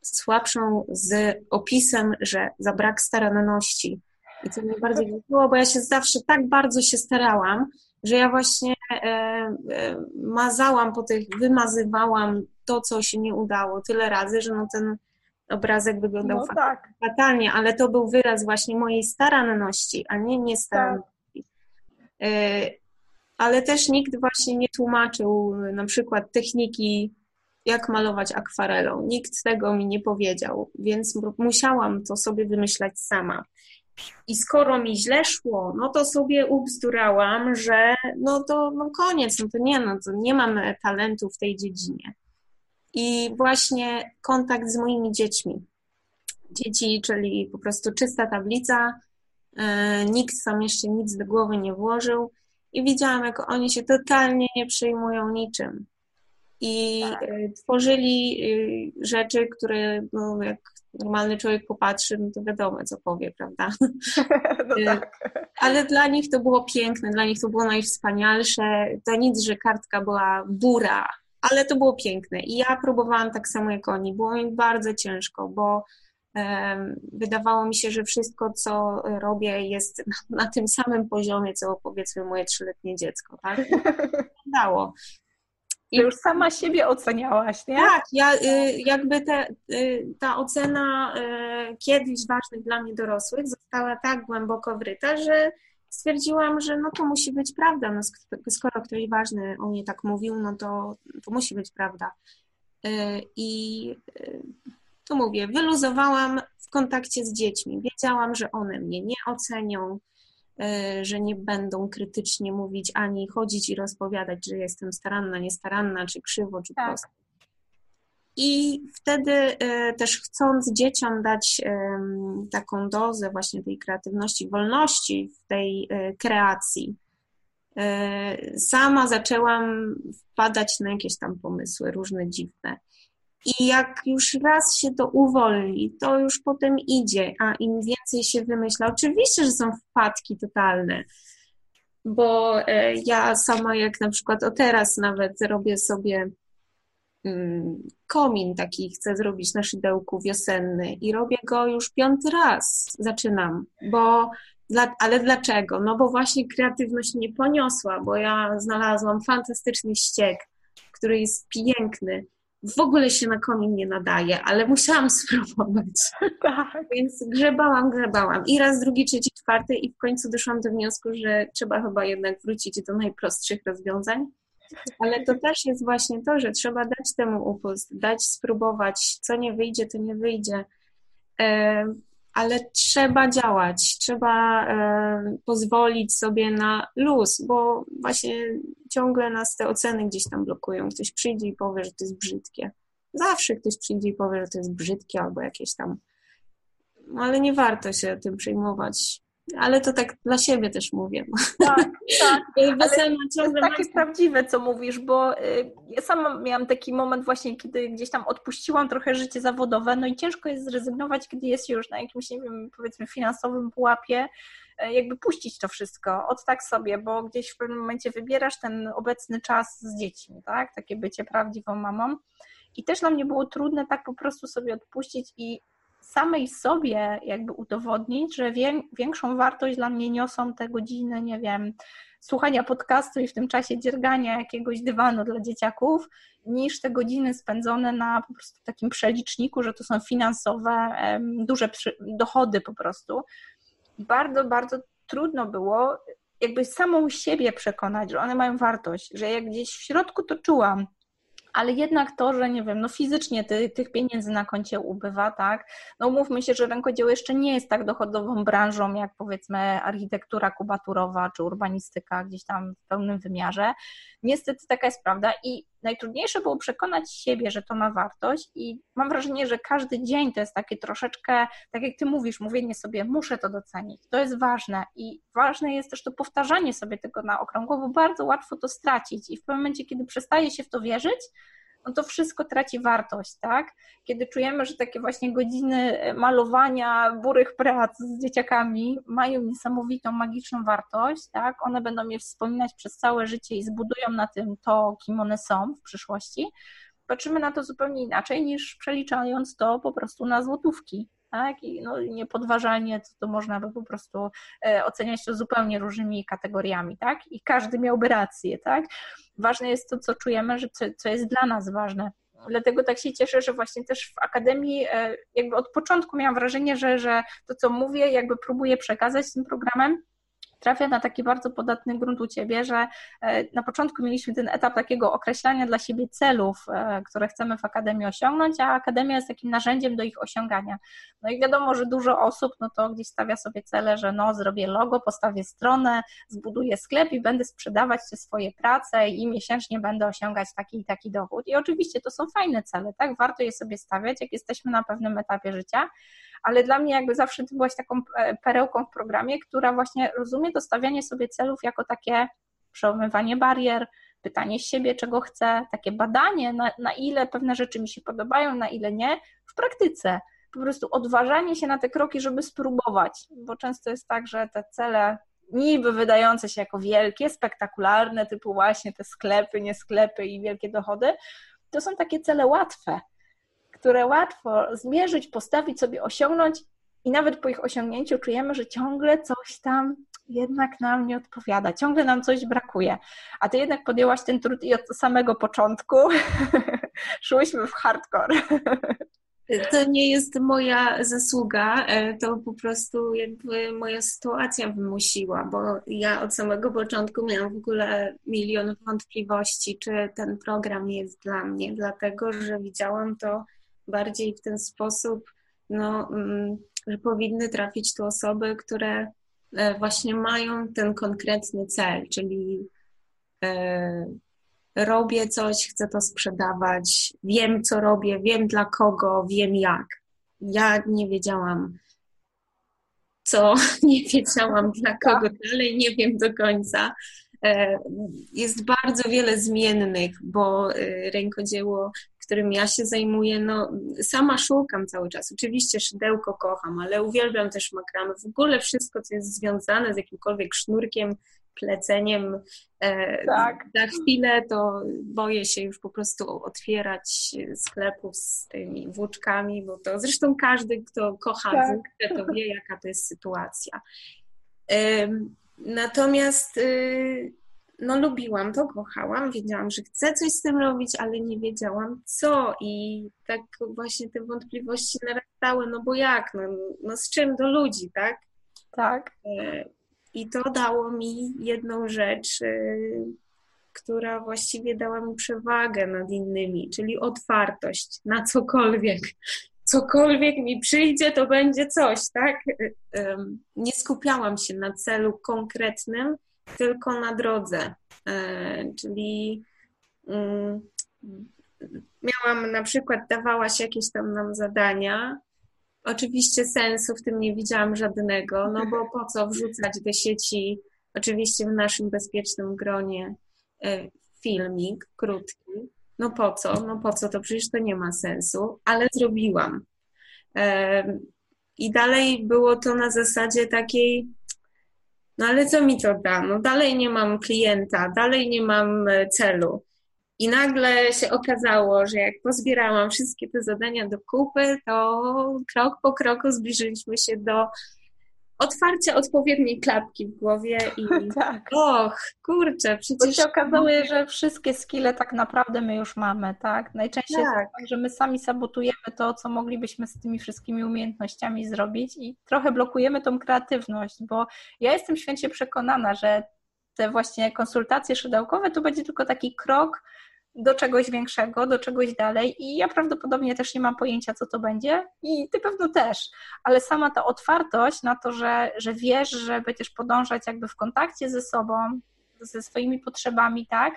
słabszą z opisem, że za brak staranności. I co mnie bardziej było, bo ja się zawsze tak bardzo się starałam, że ja właśnie e, e, mazałam po tych, wymazywałam to, co się nie udało tyle razy, że no ten obrazek wyglądał no, tak. fatalnie, ale to był wyraz właśnie mojej staranności, a nie niestaranności. Tak. E, ale też nikt właśnie nie tłumaczył na przykład techniki, jak malować akwarelą. Nikt tego mi nie powiedział, więc musiałam to sobie wymyślać sama. I skoro mi źle szło, no to sobie ubzdurałam, że no to no koniec, no to nie, no to nie mam talentu w tej dziedzinie. I właśnie kontakt z moimi dziećmi. Dzieci, czyli po prostu czysta tablica, e, nikt sam jeszcze nic do głowy nie włożył i widziałam, jak oni się totalnie nie przejmują niczym. I tak. E, tworzyli e, rzeczy, które no, jak normalny człowiek popatrzy, no to wiadomo, co powie, prawda? No tak. Ale dla nich to było piękne, dla nich to było najwspanialsze. To nic, że kartka była bura, ale to było piękne. I ja próbowałam tak samo jak oni. Było mi bardzo ciężko, bo wydawało mi się, że wszystko, co robię, jest na, tym samym poziomie, co powiedzmy moje trzyletnie dziecko, tak? Dało. I już sama siebie oceniałaś, nie? Tak, ja, y, jakby te, y, ta ocena y, kiedyś ważnych dla mnie dorosłych została tak głęboko wryta, że stwierdziłam, że no to musi być prawda. No, skoro ktoś ważny o mnie tak mówił, no to, to musi być prawda. I to mówię, wyluzowałam w kontakcie z dziećmi. Wiedziałam, że one mnie nie ocenią, E, że nie będą krytycznie mówić ani chodzić i rozpowiadać, że jestem staranna, niestaranna, czy krzywo, czy tak. prosto. I wtedy e, też chcąc dzieciom dać taką dozę właśnie tej kreatywności, wolności w tej e, kreacji, sama zaczęłam wpadać na jakieś tam pomysły różne dziwne. I jak już raz się to uwolni, to już potem idzie, a im więcej się wymyśla, oczywiście, że są wpadki totalne, bo e, ja sama jak na przykład o teraz nawet robię sobie komin taki chcę zrobić na szydełku wiosenny i robię go już piąty raz, zaczynam, bo dla, ale dlaczego? No bo właśnie kreatywność mnie poniosła, bo ja znalazłam fantastyczny ściek, który jest piękny w ogóle się na komin nie nadaje, ale musiałam spróbować. Tak. Więc grzebałam, grzebałam. I raz, drugi, trzeci, czwarty i w końcu doszłam do wniosku, że trzeba chyba jednak wrócić do najprostszych rozwiązań. Ale to też jest właśnie to, że trzeba dać temu upust, dać spróbować. Co nie wyjdzie, to nie wyjdzie ale trzeba działać, trzeba e, pozwolić sobie na luz, bo właśnie ciągle nas te oceny gdzieś tam blokują. Ktoś przyjdzie i powie, że to jest brzydkie. Zawsze ktoś przyjdzie i powie, że to jest brzydkie albo jakieś tam. No, ale nie warto się tym przejmować. Ale to tak dla siebie też mówię. Tak, tak. Ale to jest takie prawdziwe, co mówisz, bo y, ja sama miałam taki moment właśnie, kiedy gdzieś tam odpuściłam trochę życie zawodowe, no i ciężko jest zrezygnować, kiedy jest już na jakimś, nie wiem, powiedzmy finansowym pułapie, y, jakby puścić to wszystko, od tak sobie, bo gdzieś w pewnym momencie wybierasz ten obecny czas z dziećmi, tak, takie bycie prawdziwą mamą. I też dla mnie było trudne tak po prostu sobie odpuścić i samej sobie jakby udowodnić, że większą wartość dla mnie niosą te godziny, nie wiem, słuchania podcastu i w tym czasie dziergania jakiegoś dywanu dla dzieciaków, niż te godziny spędzone na po prostu takim przeliczniku, że to są finansowe, duże dochody po prostu. Bardzo, bardzo trudno było jakby samą siebie przekonać, że one mają wartość, że jak gdzieś w środku to czułam, ale jednak to, że nie wiem, no fizycznie ty, tych pieniędzy na koncie ubywa, tak? No umówmy się, że rękodzieło jeszcze nie jest tak dochodową branżą jak powiedzmy architektura kubaturowa czy urbanistyka gdzieś tam w pełnym wymiarze. Niestety taka jest prawda i najtrudniejsze było przekonać siebie, że to ma wartość i mam wrażenie, że każdy dzień to jest takie troszeczkę, tak jak ty mówisz, mówienie sobie, muszę to docenić, to jest ważne i ważne jest też to powtarzanie sobie tego na okrągło, bo bardzo łatwo to stracić i w momencie, kiedy przestaje się w to wierzyć, no to wszystko traci wartość, tak? Kiedy czujemy, że takie właśnie godziny malowania, burych prac z dzieciakami mają niesamowitą, magiczną wartość, tak? One będą je wspominać przez całe życie i zbudują na tym to, kim one są w przyszłości. Patrzymy na to zupełnie inaczej niż przeliczając to po prostu na złotówki, tak? I no, niepodważalnie to, to można by po prostu e, oceniać to zupełnie różnymi kategoriami, tak? I każdy miałby rację, tak? Ważne jest to, co czujemy, że co, co jest dla nas ważne. Dlatego tak się cieszę, że właśnie też w Akademii e, jakby od początku miałam wrażenie, że, że to, co mówię, jakby próbuję przekazać tym programem, trafia na taki bardzo podatny grunt u Ciebie, że e, na początku mieliśmy ten etap takiego określania dla siebie celów, e, które chcemy w Akademii osiągnąć, a Akademia jest takim narzędziem do ich osiągania. No i wiadomo, że dużo osób no to gdzieś stawia sobie cele, że no zrobię logo, postawię stronę, zbuduję sklep i będę sprzedawać te swoje prace i miesięcznie będę osiągać taki i taki dochód. I oczywiście to są fajne cele, tak? Warto je sobie stawiać, jak jesteśmy na pewnym etapie życia, ale dla mnie jakby zawsze ty byłaś taką e, perełką w programie, która właśnie rozumie to stawianie sobie celów jako takie przełamywanie barier, pytanie siebie, czego chcę, takie badanie, na, na ile pewne rzeczy mi się podobają, na ile nie, w praktyce. Po prostu odważanie się na te kroki, żeby spróbować, bo często jest tak, że te cele niby wydające się jako wielkie, spektakularne, typu właśnie te sklepy, nie sklepy i wielkie dochody, to są takie cele łatwe które łatwo zmierzyć, postawić sobie, osiągnąć i nawet po ich osiągnięciu czujemy, że ciągle coś tam jednak nam nie odpowiada, ciągle nam coś brakuje. A ty jednak podjęłaś ten trud i od samego początku szłyśmy w hardcore. To nie jest moja zasługa, e, to po prostu jakby moja sytuacja wymusiła, bo ja od samego początku miałam w ogóle milion wątpliwości, czy ten program jest dla mnie, dlatego że widziałam to bardziej w ten sposób, no, mm, że powinny trafić tu osoby, które e, właśnie mają ten konkretny cel, czyli e, robię coś, chcę to sprzedawać, wiem co robię, wiem dla kogo, wiem jak. Ja nie wiedziałam, co, nie wiedziałam dla kogo, dalej nie wiem do końca. E, jest bardzo wiele zmiennych, bo rękodzieło którym ja się zajmuję, no sama szukam cały czas. Oczywiście szydełko kocham, ale uwielbiam też makramę. W ogóle wszystko, co jest związane z jakimkolwiek sznurkiem, pleceniem. E, tak. Za chwilę to boję się już po prostu otwierać sklepów z tymi włóczkami, bo to zresztą każdy, kto kocha tak. to wie, jaka to jest sytuacja. Natomiast y, no lubiłam to, kochałam, wiedziałam, że chcę coś z tym robić, ale nie wiedziałam co i tak właśnie te wątpliwości narastały, no bo jak, no, no z czym do ludzi, tak? Tak. E, I to dało mi jedną rzecz, e, która właściwie dała mi przewagę nad innymi, czyli otwartość na cokolwiek. Cokolwiek mi przyjdzie, to będzie coś, tak? E, nie skupiałam się na celu konkretnym, tylko na drodze. E, czyli mm, miałam na przykład, dawałaś jakieś tam nam zadania. Oczywiście sensu w tym nie widziałam żadnego, no bo po co wrzucać do sieci, oczywiście w naszym bezpiecznym gronie, e, filmik krótki. No po co? No po co? To przecież to nie ma sensu, ale zrobiłam. E, I dalej było to na zasadzie takiej, no ale co mi to da? No dalej nie mam klienta, dalej nie mam e, celu. I nagle się okazało, że jak pozbierałam wszystkie te zadania do kupy, to krok po kroku zbliżyliśmy się do otwarcia odpowiedniej klapki w głowie i tak. och, kurczę, przecież... Bo się okazało, że wszystkie skille tak naprawdę my już mamy, tak? Najczęściej tak. jest tak, że my sami sabotujemy to, co moglibyśmy z tymi wszystkimi umiejętnościami zrobić i trochę blokujemy tą kreatywność, bo ja jestem święcie przekonana, że te właśnie konsultacje szydełkowe to będzie tylko taki krok do czegoś większego, do czegoś dalej i ja prawdopodobnie też nie mam pojęcia, co to będzie i ty pewno też, ale sama ta otwartość na to, że, że wiesz, że będziesz podążać jakby w kontakcie ze sobą, ze swoimi potrzebami, tak,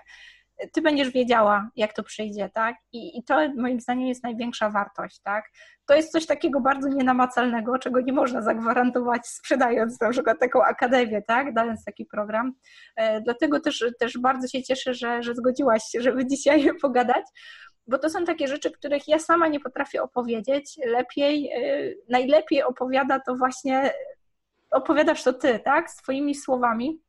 ty będziesz wiedziała, jak to przyjdzie, tak? I, I to moim zdaniem jest największa wartość, tak? To jest coś takiego bardzo nienamacalnego, czego nie można zagwarantować sprzedając na przykład taką akademię, tak? Dając taki program. E, dlatego też, też bardzo się cieszę, że, że zgodziłaś się, żeby dzisiaj pogadać, bo to są takie rzeczy, których ja sama nie potrafię opowiedzieć. Lepiej, e, najlepiej opowiada to właśnie, opowiadasz to ty, tak? Swoimi słowami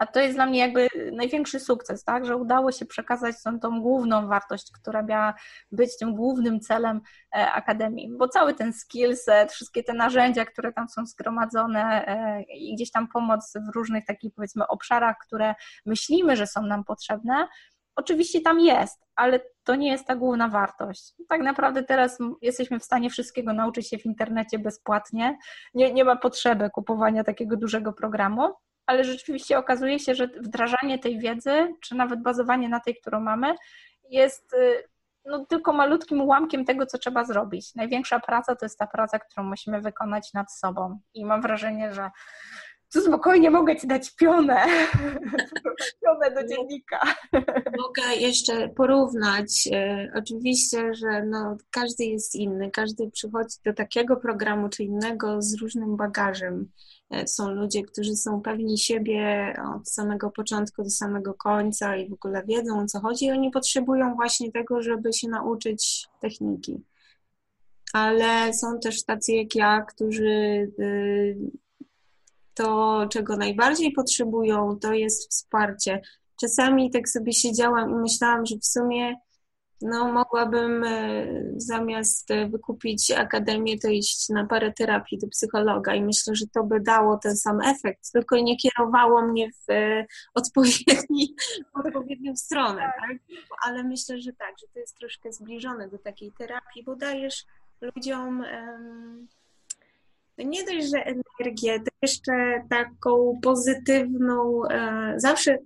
A to jest dla mnie jakby największy sukces, tak, że udało się przekazać tą, tą główną wartość, która miała być tym głównym celem e, Akademii, bo cały ten skillset, wszystkie te narzędzia, które tam są zgromadzone e, i gdzieś tam pomoc w różnych takich powiedzmy obszarach, które myślimy, że są nam potrzebne, oczywiście tam jest, ale to nie jest ta główna wartość. Tak naprawdę teraz jesteśmy w stanie wszystkiego nauczyć się w internecie bezpłatnie. Nie, nie ma potrzeby kupowania takiego dużego programu, ale rzeczywiście okazuje się, że wdrażanie tej wiedzy, czy nawet bazowanie na tej, którą mamy, jest y, no, tylko malutkim ułamkiem tego, co trzeba zrobić. Największa praca to jest ta praca, którą musimy wykonać nad sobą. I mam wrażenie, że tu spokojnie mogę ci dać pionę, pionę do dziennika. Mogę jeszcze porównać. E, oczywiście, że no, każdy jest inny, każdy przychodzi do takiego programu czy innego z różnym bagażem. E, są ludzie, którzy są pewni siebie od samego początku do samego końca i w ogóle wiedzą o co chodzi, i oni potrzebują właśnie tego, żeby się nauczyć techniki. Ale są też tacy jak ja, którzy y, to, czego najbardziej potrzebują, to jest wsparcie. Czasami tak sobie siedziałam i myślałam, że w sumie no, mogłabym e, zamiast wykupić akademię, to iść na parę terapii do psychologa i myślę, że to by dało ten sam efekt, tylko nie kierowało mnie w e, odpowiedni, odpowiednią stronę, tak. tak? Ale myślę, że tak, że to jest troszkę zbliżone do takiej terapii, bo dajesz ludziom um, nie dość, że energię, to jeszcze taką pozytywną, e, zawsze,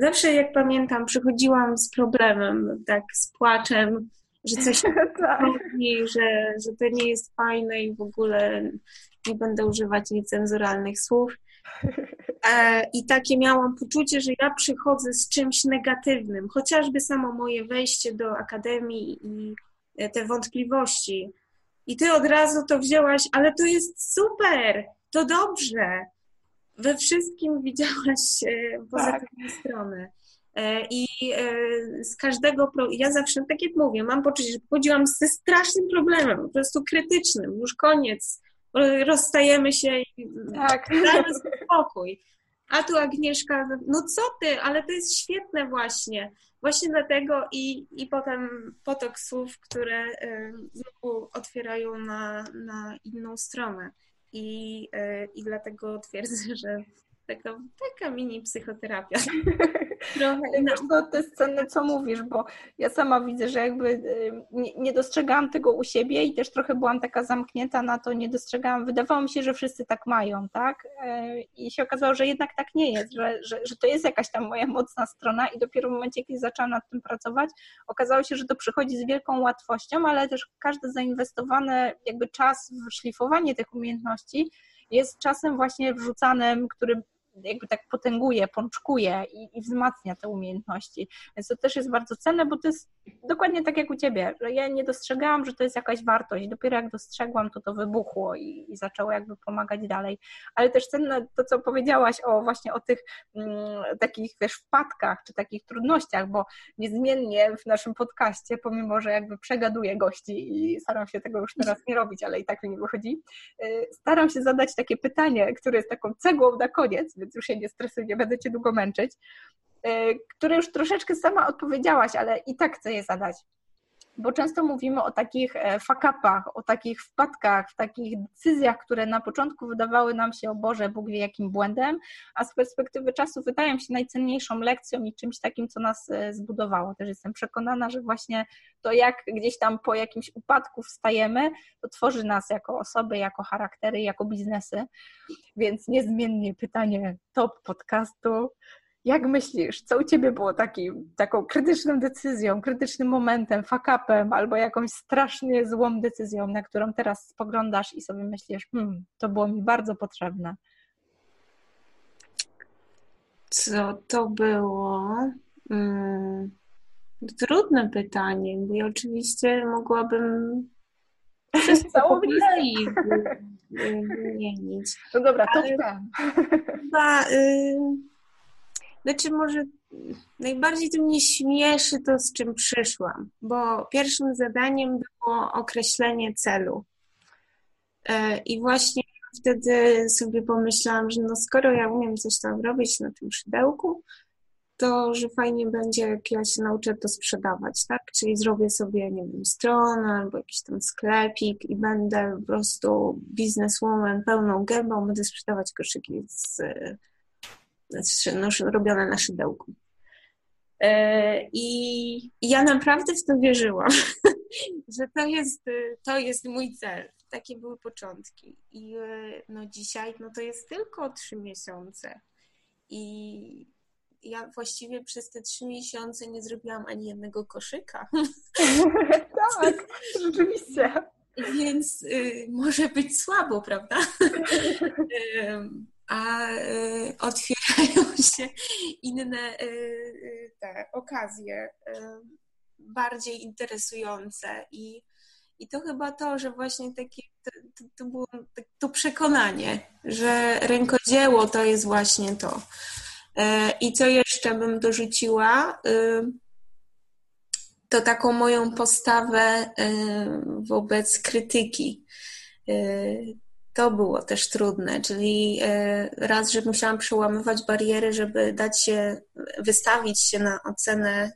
zawsze jak pamiętam, przychodziłam z problemem, tak z płaczem, że coś tak. robi, że, że to nie jest fajne i w ogóle nie będę używać niecenzuralnych słów. E, I takie miałam poczucie, że ja przychodzę z czymś negatywnym, chociażby samo moje wejście do akademii i te wątpliwości, i ty od razu to wzięłaś, ale to jest super, to dobrze. We wszystkim widziałaś e, pozytywną tak. stronę. E, I e, z każdego, ja zawsze, tak jak mówię, mam poczucie, że pochodziłam ze strasznym problemem, po prostu krytycznym, już koniec, rozstajemy się i tak. dajmy spokój. A tu Agnieszka, no co ty, ale to jest świetne właśnie. Właśnie dlatego i, i potem potok słów, które znowu otwierają na, na inną stronę. I, y, I dlatego twierdzę, że taka, taka mini psychoterapia. Trochę to, to jest cenne, co mówisz, bo ja sama widzę, że jakby y, nie, nie, dostrzegałam tego u siebie i też trochę byłam taka zamknięta na to, nie dostrzegałam, wydawało mi się, że wszyscy tak mają, tak? Y, I się okazało, że jednak tak nie jest, że, że, że to jest jakaś tam moja mocna strona i dopiero w momencie, kiedy zaczęłam nad tym pracować, okazało się, że to przychodzi z wielką łatwością, ale też każdy zainwestowany jakby czas w szlifowanie tych umiejętności jest czasem właśnie wrzucanym, który jakby tak potęguje, pączkuje i, i, wzmacnia te umiejętności. Więc to też jest bardzo cenne, bo to jest dokładnie tak jak u Ciebie, że ja nie dostrzegałam, że to jest jakaś wartość. Dopiero jak dostrzegłam, to to wybuchło i, i zaczęło jakby pomagać dalej. Ale też cenne to, co powiedziałaś o właśnie o tych mm, takich, wiesz, wpadkach czy takich trudnościach, bo niezmiennie w naszym podcaście, pomimo, że jakby przegaduję gości i staram się tego już teraz nie robić, ale i tak mi nie wychodzi, y, staram się zadać takie pytanie, które jest taką cegłą na koniec, więc już się nie stresuj, nie będę Cię długo męczyć, e, które już troszeczkę sama odpowiedziałaś, ale i tak chcę je zadać bo często mówimy o takich e, fakapach, o takich wpadkach, takich decyzjach, które na początku wydawały nam się, o Boże, Bóg wie jakim błędem, a z perspektywy czasu wydają się najcenniejszą lekcją i czymś takim, co nas e, zbudowało. Też jestem przekonana, że właśnie to, jak gdzieś tam po jakimś upadku wstajemy, to tworzy nas jako osoby, jako charaktery, jako biznesy. Więc niezmiennie pytanie top podcastu, jak myślisz, co u Ciebie było taki, taką krytyczną decyzją, krytycznym momentem, fakapem albo jakąś strasznie złą decyzją, na którą teraz spoglądasz i sobie myślisz, hmm, to było mi bardzo potrzebne? Co to było? Hmm. Trudne pytanie, bo ja oczywiście mogłabym po kolei wymienić. No dobra, to chyba... Y znaczy, może najbardziej to mnie śmieszy to, z czym przyszłam, bo pierwszym zadaniem było określenie celu. E, I właśnie wtedy sobie pomyślałam, że no skoro ja umiem coś tam robić na tym szydełku, to że fajnie będzie, jak ja się nauczę to sprzedawać, tak? Czyli zrobię sobie, nie wiem, stronę albo jakiś tam sklepik i będę po prostu bizneswoman pełną gębą, będę sprzedawać koszyki z, robione na szydełku. E, I ja naprawdę w to wierzyłam, że to jest, to jest mój cel. Takie były początki. I e, no dzisiaj no to jest tylko trzy miesiące. I ja właściwie przez te trzy miesiące nie zrobiłam ani jednego koszyka. tak, rzeczywiście. Więc y, może być słabo, prawda? A y, otwierają się inne y, y te okazje y, bardziej interesujące i i to chyba to, że właśnie takie, to, to, to było to przekonanie, że rękodzieło to jest właśnie to. I co jeszcze bym dorzuciła? To taką moją postawę wobec krytyki. To było też trudne, czyli raz, że musiałam przełamywać bariery, żeby dać się, wystawić się na ocenę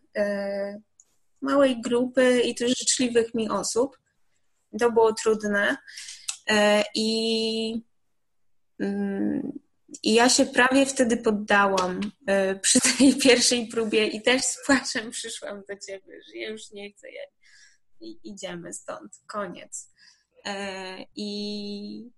małej grupy i też życzliwych mi osób. To było trudne. I mm, i ja się prawie wtedy poddałam e, przy tej pierwszej próbie i też z płaczem przyszłam do ciebie, że ja już nie chcę, I idziemy stąd, koniec. E, I,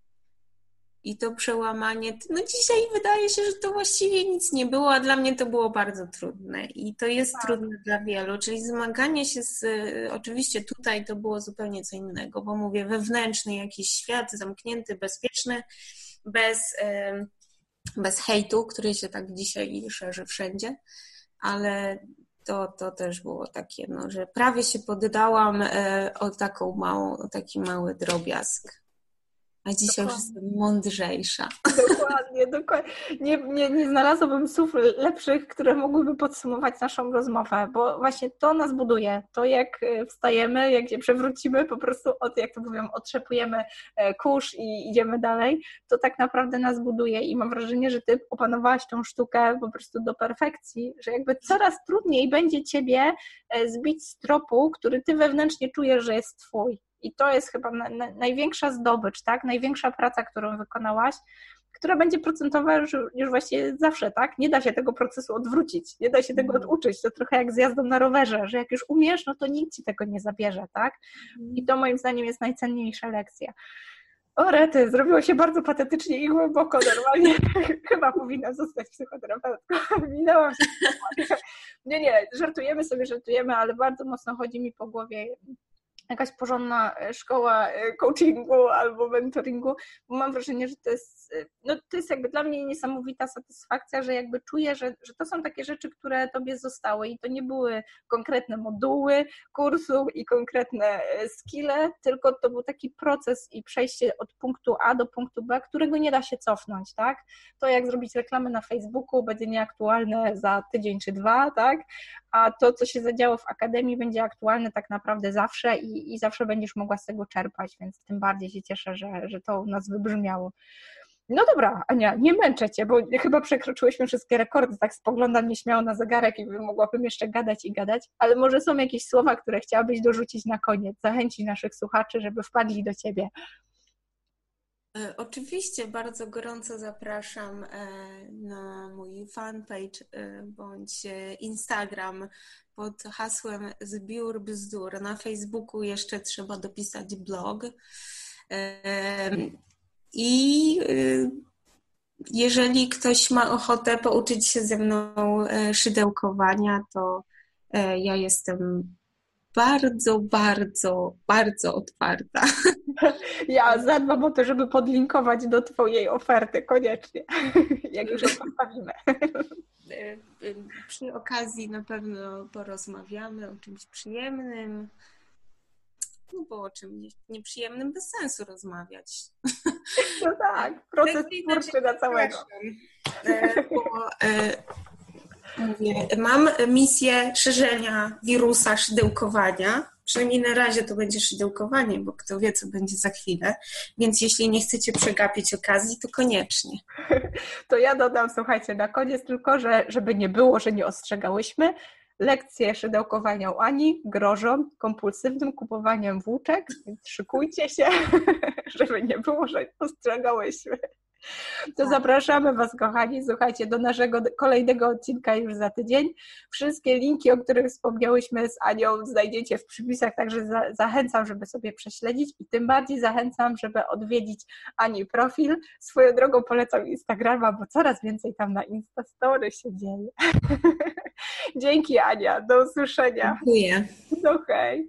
I to przełamanie, no dzisiaj wydaje się, że to właściwie nic nie było, a dla mnie to było bardzo trudne i to jest tak. trudne dla wielu, czyli zmaganie się z, oczywiście tutaj to było zupełnie co innego, bo mówię, wewnętrzny jakiś świat, zamknięty, bezpieczny, bez bez hejtu, który się tak dzisiaj szerzy wszędzie, ale to, to też było takie, no, że prawie się poddałam e, o taką małą, o taki mały drobiazg a dzisiaj dokładnie. już jestem mądrzejsza. Dokładnie, dokładnie. Nie, nie, nie znalazłabym słów lepszych, które mogłyby podsumować naszą rozmowę, bo właśnie to nas buduje. To jak e, wstajemy, jak się przewrócimy, po prostu od, jak to mówią, otrzepujemy e, kurz i idziemy dalej, to tak naprawdę nas buduje i mam wrażenie, że ty opanowałaś tą sztukę po prostu do perfekcji, że jakby coraz trudniej będzie ciebie e, zbić z tropu, który ty wewnętrznie czujesz, że jest twój. I to jest chyba na, na, największa zdobycz, tak? Największa praca, którą wykonałaś, która będzie procentowa już, już właściwie zawsze, tak? Nie da się tego procesu odwrócić, nie da się tego mhm. oduczyć. To trochę jak z jazdą na rowerze, że jak już umiesz, no to nikt ci tego nie zabierze, tak? I to moim zdaniem jest najcenniejsza lekcja. O rety, zrobiło się bardzo patetycznie i głęboko, normalnie chyba powinna zostać psychoterapeutką. Minęłam się. Nie, nie, żartujemy sobie, żartujemy, ale bardzo mocno chodzi mi po głowie jakaś porządna e, szkoła e, coachingu albo mentoringu, bo mam wrażenie, że to jest, e, no to jest jakby dla mnie niesamowita satysfakcja, że jakby czuję, że, że to są takie rzeczy, które tobie zostały i to nie były konkretne moduły kursu i konkretne skille, tylko to był taki proces i przejście od punktu A do punktu B, którego nie da się cofnąć, tak? To jak zrobić reklamę na Facebooku będzie nieaktualne za tydzień czy dwa, tak? A to, co się zadziało w akademii będzie aktualne tak naprawdę zawsze i i, zawsze będziesz mogła z tego czerpać, więc tym bardziej się cieszę, że, że to u nas wybrzmiało. No dobra, Ania, nie męczę Cię, bo chyba przekroczyłyśmy wszystkie rekordy, tak spoglądam nieśmiało na zegarek i mogłabym jeszcze gadać i gadać, ale może są jakieś słowa, które chciałabyś dorzucić na koniec, zachęcić naszych słuchaczy, żeby wpadli do Ciebie. E, oczywiście bardzo gorąco zapraszam e, na mój fanpage e, bądź Instagram pod hasłem Zbiór Bzdur. Na Facebooku jeszcze trzeba dopisać blog. I jeżeli ktoś ma ochotę pouczyć się ze mną szydełkowania, to ja jestem bardzo, bardzo, bardzo otwarta. Ja zadbam o to, żeby podlinkować do Twojej oferty koniecznie, jak już ją postawimy. Przy okazji na pewno porozmawiamy o czymś przyjemnym. No bo o czym nieprzyjemnym bez sensu rozmawiać. No tak, proces twórczy na całego. E, bo, e, mam misję szerzenia wirusa szydełkowania Przynajmniej na razie to będzie szydełkowanie, bo kto wie, co będzie za chwilę. Więc jeśli nie chcecie przegapić okazji, to koniecznie. To ja dodam, słuchajcie, na koniec tylko, że żeby nie było, że nie ostrzegałyśmy, lekcje szydełkowania u Ani grożą kompulsywnym kupowaniem włóczek, więc szykujcie się, żeby nie było, że ostrzegałyśmy. To tak. zapraszamy Was, kochani, słuchajcie, do naszego kolejnego odcinka już za tydzień. Wszystkie linki, o których wspomniałyśmy z Anią, znajdziecie w przypisach, także za, zachęcam, żeby sobie prześledzić i tym bardziej zachęcam, żeby odwiedzić Ani profil. Swoją drogą polecam Instagrama, bo coraz więcej tam na Instastory się dzieje. Dzięki Ania, do usłyszenia. Dziękuję. No hej.